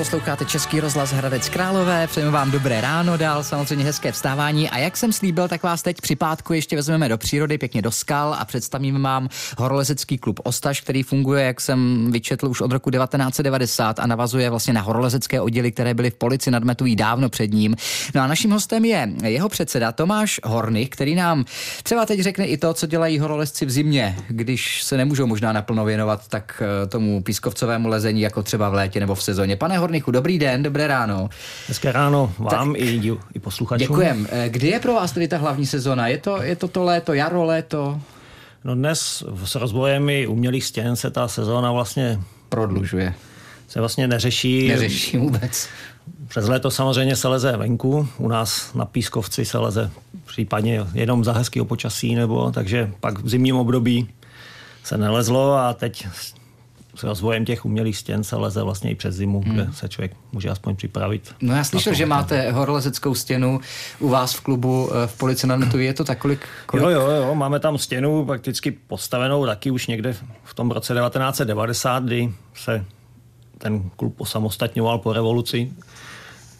posloucháte Český rozhlas Hradec Králové, přejeme vám dobré ráno, dál samozřejmě hezké vstávání a jak jsem slíbil, tak vás teď při pátku ještě vezmeme do přírody, pěkně do skal a představíme vám horolezecký klub Ostaž, který funguje, jak jsem vyčetl, už od roku 1990 a navazuje vlastně na horolezecké oddíly, které byly v Polici nad Metují dávno před ním. No a naším hostem je jeho předseda Tomáš Horny, který nám třeba teď řekne i to, co dělají horolezci v zimě, když se nemůžou možná naplno věnovat tak eh, tomu pískovcovému lezení, jako třeba v létě nebo v sezóně. Pane Hornichu, dobrý den, dobré ráno. Hezké ráno vám tak, i, i posluchačům. Děkujem. Eh, kdy je pro vás tedy ta hlavní sezóna? Je to, je to to léto, jaro, léto? No dnes s rozvojem i umělých stěn se ta sezóna vlastně prodlužuje. Se vlastně neřeší. Neřeší vůbec. Přes léto samozřejmě se leze venku, u nás na Pískovci se leze případně jenom za hezkého počasí, nebo takže pak v zimním období se nelezlo a teď s rozvojem těch umělých stěn se leze vlastně i přes zimu, hmm. kde se člověk může aspoň připravit. No já slyšel, že máte horolezeckou stěnu u vás v klubu eh, v Polici na netu. Je to tak kolik, kolik? Jo, jo, jo, máme tam stěnu prakticky postavenou taky už někde v tom roce 1990, kdy se ten klub osamostatňoval po revoluci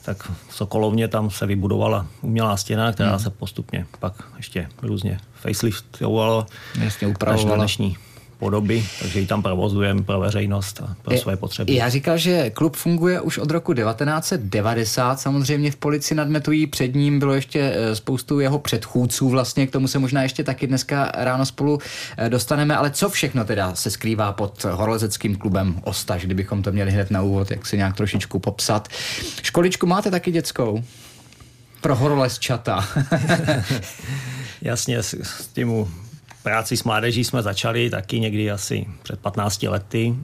tak v Sokolovně tam se vybudovala umělá stěna, která hmm. se postupně pak ještě různě faceliftovalo. Jasně upravovala. dnešní podoby, takže ji tam provozujeme pro veřejnost a pro své potřeby. Já říkal, že klub funguje už od roku 1990, samozřejmě v Polici nadmetují, před ním bylo ještě eh, spoustu jeho předchůdců vlastně, k tomu se možná ještě taky dneska ráno spolu eh, dostaneme, ale co všechno teda se skrývá pod horolezeckým klubem Ostaž, kdybychom to měli hned na úvod, jak si nějak trošičku popsat. Školičku máte taky dětskou? Pro horolez čata. Jasně, s, s tím práci s mládeží jsme začali taky někdy asi před 15 lety.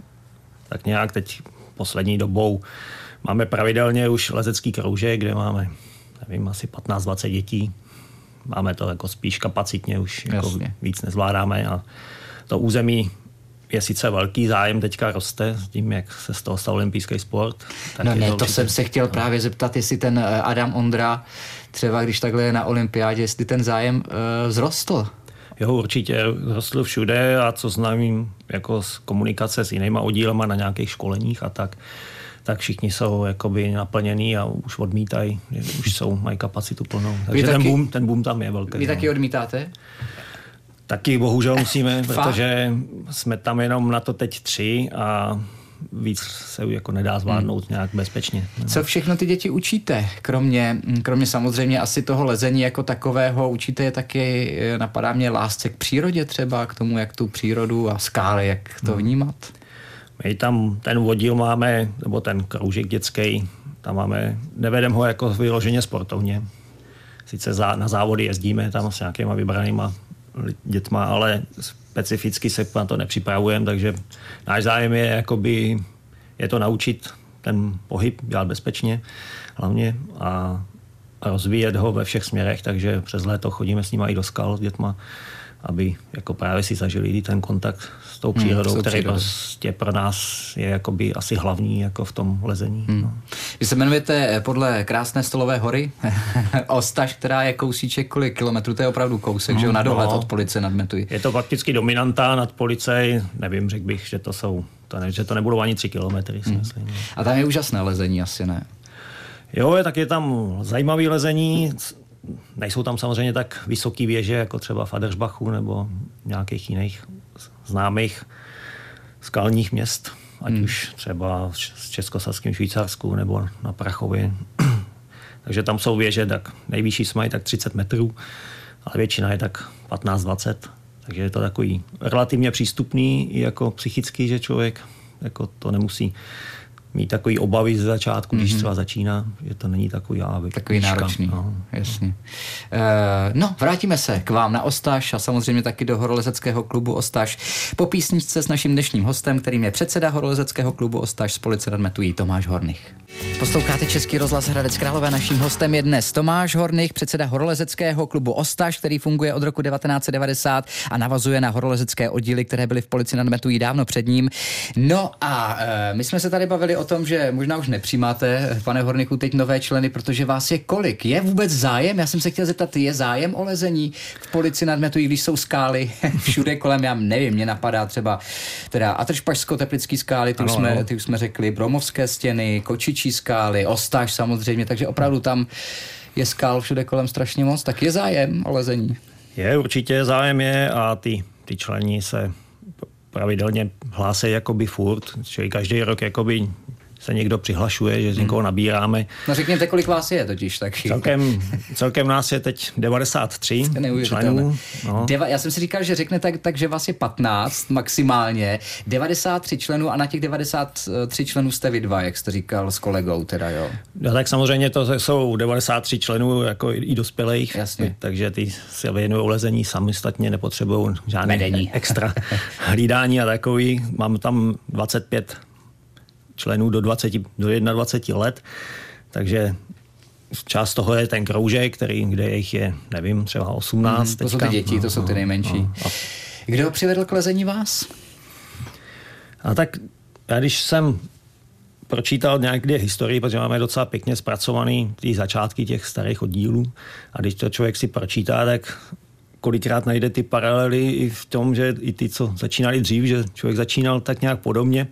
Tak nějak teď poslední dobou máme pravidelně už lezecký kroužek, kde máme, nevím, asi 15-20 dětí. Máme to jako spíš kapacitně, už jako víc nezvládáme a to území je sice velký zájem, teďka roste s tím, jak se z toho stal olympijský sport. Tak no ne, to, to jsem se chtěl právě zeptat, jestli ten eh, Adam Ondra, třeba když takhle je na olympiádě, jestli ten zájem uh, vzrostl. Jo, určitě rostl všude a co znám jako z komunikace s jinýma oddílema na nějakých školeních a tak, tak všichni jsou jakoby naplněný a už odmítají, už jsou, mají kapacitu plnou. Takže taky, ten, boom, ten boom tam je velký. Vy no. taky odmítáte? Taky bohužel musíme, protože jsme tam jenom na to teď tři a víc se jako nedá zvládnout hmm. nějak bezpečně. Co všechno ty děti učíte? Kromě, kromě samozřejmě asi toho lezení jako takového, učíte je taky, eh, napadá mě lásce k přírodě třeba, k tomu, jak tu přírodu a skály, jak to hmm. vnímat? My tam ten vodíl máme, nebo ten kroužek dětský, tam máme, nevedem ho jako vyloženě sportovně. Sice za, na závody jezdíme tam s nějakýma vybranýma dětma, ale specificky se na to nepřipravujeme, takže náš zájem je jakoby, je to naučit ten pohyb dělat bezpečně hlavně a rozvíjet ho ve všech směrech, takže přes léto chodíme s nimi i do skal s dětma aby jako právě si zažili ten kontakt s tou hmm, přírodou, hmm, který prostě pro nás je jakoby asi hlavní jako v tom lezení. Hmm. No. Vy se jmenujete eh, podle krásné stolové hory Ostaž, která je kousíček kolik kilometrů, to je opravdu kousek, hmm, že jo, na dohled no. od Police nad Metují. Je to fakticky dominanta nad Policej, nevím, řekl bych, že to jsou, to ne, že to nebudou ani tři kilometry, hmm. myslím. A tam je úžasné lezení asi, ne? Jo, je, tak je tam zajímavý lezení, Nejsou tam samozřejmě tak vysoké věže, jako třeba v Adersbachu nebo nějakých jiných známých skalních měst, ať hmm. už třeba v Českosadském Švýcarsku nebo na Prachově. Takže tam jsou věže, tak nejvyšší jsme mají tak 30 metrů, ale většina je tak 15-20. Takže je to takový relativně přístupný i jako psychicky, že člověk jako to nemusí mít takový obavy ze začátku, mm-hmm. když mhm. třeba začíná, že to není takový ávy. Takový výška. náročný, no. jasně. Uh, no, vrátíme se k vám na Ostaš a samozřejmě taky do horolezeckého klubu Ostaš. Po písničce s naším dnešním hostem, kterým je předseda horolezeckého klubu Ostaš z Police nad Metují Tomáš Hornich. Posloucháte Český rozhlas Hradec Králové. Naším hostem je dnes Tomáš Horných, předseda horolezeckého klubu Ostaš, který funguje od roku 1990 a navazuje na horolezecké oddíly, které byly v Polici nad Metují dávno před ním. No a e, my jsme se tady bavili o tom, že možná už nepřijímáte, pane Horniku, teď nové členy, protože vás je kolik? Je vůbec zájem? Já jsem se chtěl zeptat, je zájem o lezení v Polici nad Metují, když jsou skály všude kolem? Já nevím, mě napadá třeba teda Atršpašsko-Teplický skály, ty, ano, už jsme, ty už jsme řekli, Bromovské stěny, Kočičí skály, Ostáž samozřejmě, takže opravdu tam je skál všude kolem strašně moc, tak je zájem o lezení. Je, určitě zájem je a ty, ty členi se pravidelně hlásí jakoby furt, čili každý rok jakoby se někdo přihlašuje, že z někoho hmm. nabíráme. No řekněte, kolik vás je totiž taky. Celkem, celkem nás je teď 93 členů. No. Deva, já jsem si říkal, že řekne tak, tak, že vás je 15 maximálně, 93 členů a na těch 93 členů jste vy dva, jak jste říkal s kolegou teda, jo? No, tak samozřejmě to jsou 93 členů jako i dospělých, Jasně. takže ty se věnují lezení samostatně, nepotřebují žádné extra hlídání a takový. Mám tam 25 členů do, 20, do 21 let, takže část toho je ten kroužek, který, kde jich je, nevím, třeba 18. Hmm, to teďka. jsou ty děti, no, to jsou ty no, nejmenší. No, no. Kdo přivedl k lezení vás? A tak já když jsem pročítal nějaké historii, protože máme docela pěkně zpracovaný ty začátky těch starých oddílů a když to člověk si pročítá, tak kolikrát najde ty paralely i v tom, že i ty, co začínali dřív, že člověk začínal tak nějak podobně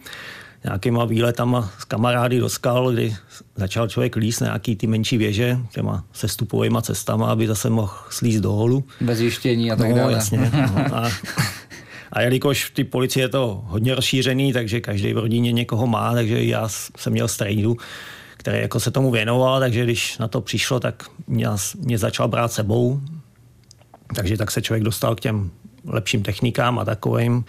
nějakýma výletama s kamarády do skal, kdy začal člověk líst na nějaký ty menší věže, těma sestupovými cestama, aby zase mohl slíst do holu. Bez jištění a tak no, dále. Jasně, no, a, a jelikož v ty policie je to hodně rozšířený, takže každý v rodině někoho má, takže já jsem měl strejdu, který jako se tomu věnoval, takže když na to přišlo, tak mě, mě začal brát sebou. Takže tak se člověk dostal k těm lepším technikám a takovým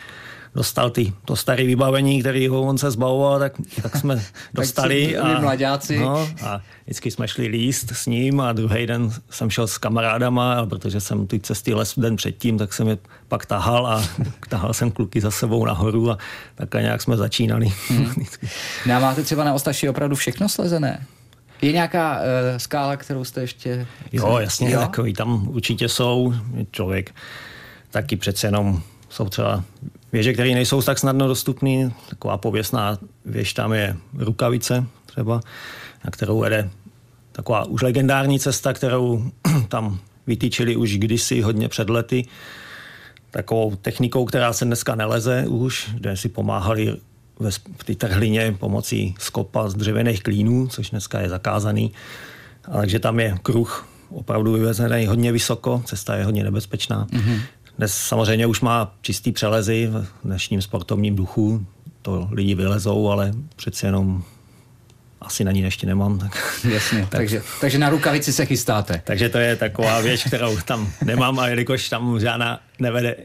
dostal ty, to staré vybavení, ho on se zbavoval, tak, tak jsme dostali. tak a, mladáci. No, a vždycky jsme šli líst s ním a druhý den jsem šel s kamarádama, a protože jsem ty cesty les den předtím, tak jsem je pak tahal a tahal jsem kluky za sebou nahoru a takhle nějak jsme začínali. Hmm. no máte třeba na Ostaši opravdu všechno slezené? Je nějaká uh, skála, kterou jste ještě... Jo, jasně, jo? takový tam určitě jsou. Člověk taky přece jenom jsou třeba věže, které nejsou tak snadno dostupné. Taková pověstná věž tam je Rukavice třeba, na kterou vede taková už legendární cesta, kterou tam vytýčili už kdysi hodně před lety. Takovou technikou, která se dneska neleze už, kde si pomáhali ve, v té trhlině pomocí skopa z dřevěných klínů, což dneska je zakázaný. A takže tam je kruh opravdu vyvezený hodně vysoko, cesta je hodně nebezpečná. Mm-hmm. Dnes samozřejmě už má čistý přelezy v dnešním sportovním duchu. To lidi vylezou, ale přeci jenom asi na ní ještě nemám. Tak, Jasně, tak, takže, takže na rukavici se chystáte. Takže to je taková věc, kterou tam nemám a jelikož tam žádná nevede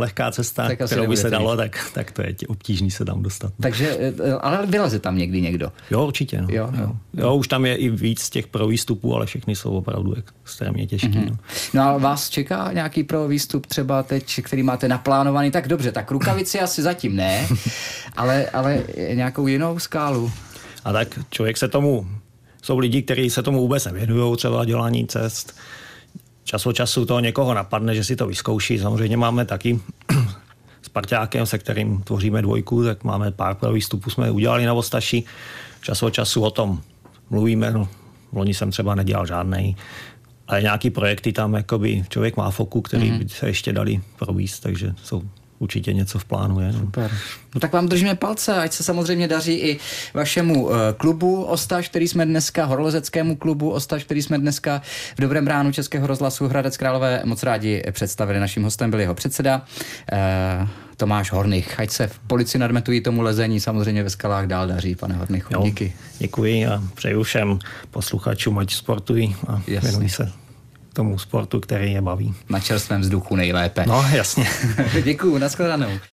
lehká cesta, tak kterou by se dalo, tak, tak to je obtížný se tam dostat. Takže, eh, ale vyleze tam někdy někdo? Jo, určitě. No. Jo, jo. jo, už tam je i víc těch pro výstupů, ale všechny jsou opravdu extrémně těžké. Mm-hmm. No. no a vás čeká nějaký pro výstup třeba teď, který máte naplánovaný? Tak dobře, tak rukavici asi zatím ne, ale, ale nějakou jinou skálu? A tak člověk se tomu, jsou lidi, kteří se tomu vůbec nevěnují, třeba dělání cest, čas od času toho někoho napadne, že si to vyzkouší. Samozřejmě máme taky s parťákem, se kterým tvoříme dvojku, tak máme pár pro výstupů, jsme udělali na Vostaši. Čas od času o tom mluvíme, no, loni jsem třeba nedělal žádný, ale nějaký projekty tam jakoby člověk má foku, který mm-hmm. by se ještě dali províst, takže jsou určitě něco v plánu je. No. Super. No tak vám držíme palce, ať se samozřejmě daří i vašemu uh, klubu Ostaž, který jsme dneska, horolezeckému klubu Ostaž, který jsme dneska v Dobrém ránu Českého rozhlasu Hradec Králové moc rádi představili. Naším hostem byl jeho předseda uh, Tomáš Hornich. Ať se v polici nadmetují tomu lezení, samozřejmě ve skalách dál daří, pane Hornichu. Jo, díky. Děkuji a přeju všem posluchačům, ať sportují a věnují se tomu sportu, který je baví. Na čerstvém vzduchu nejlépe. No, jasně. Děkuju, nashledanou.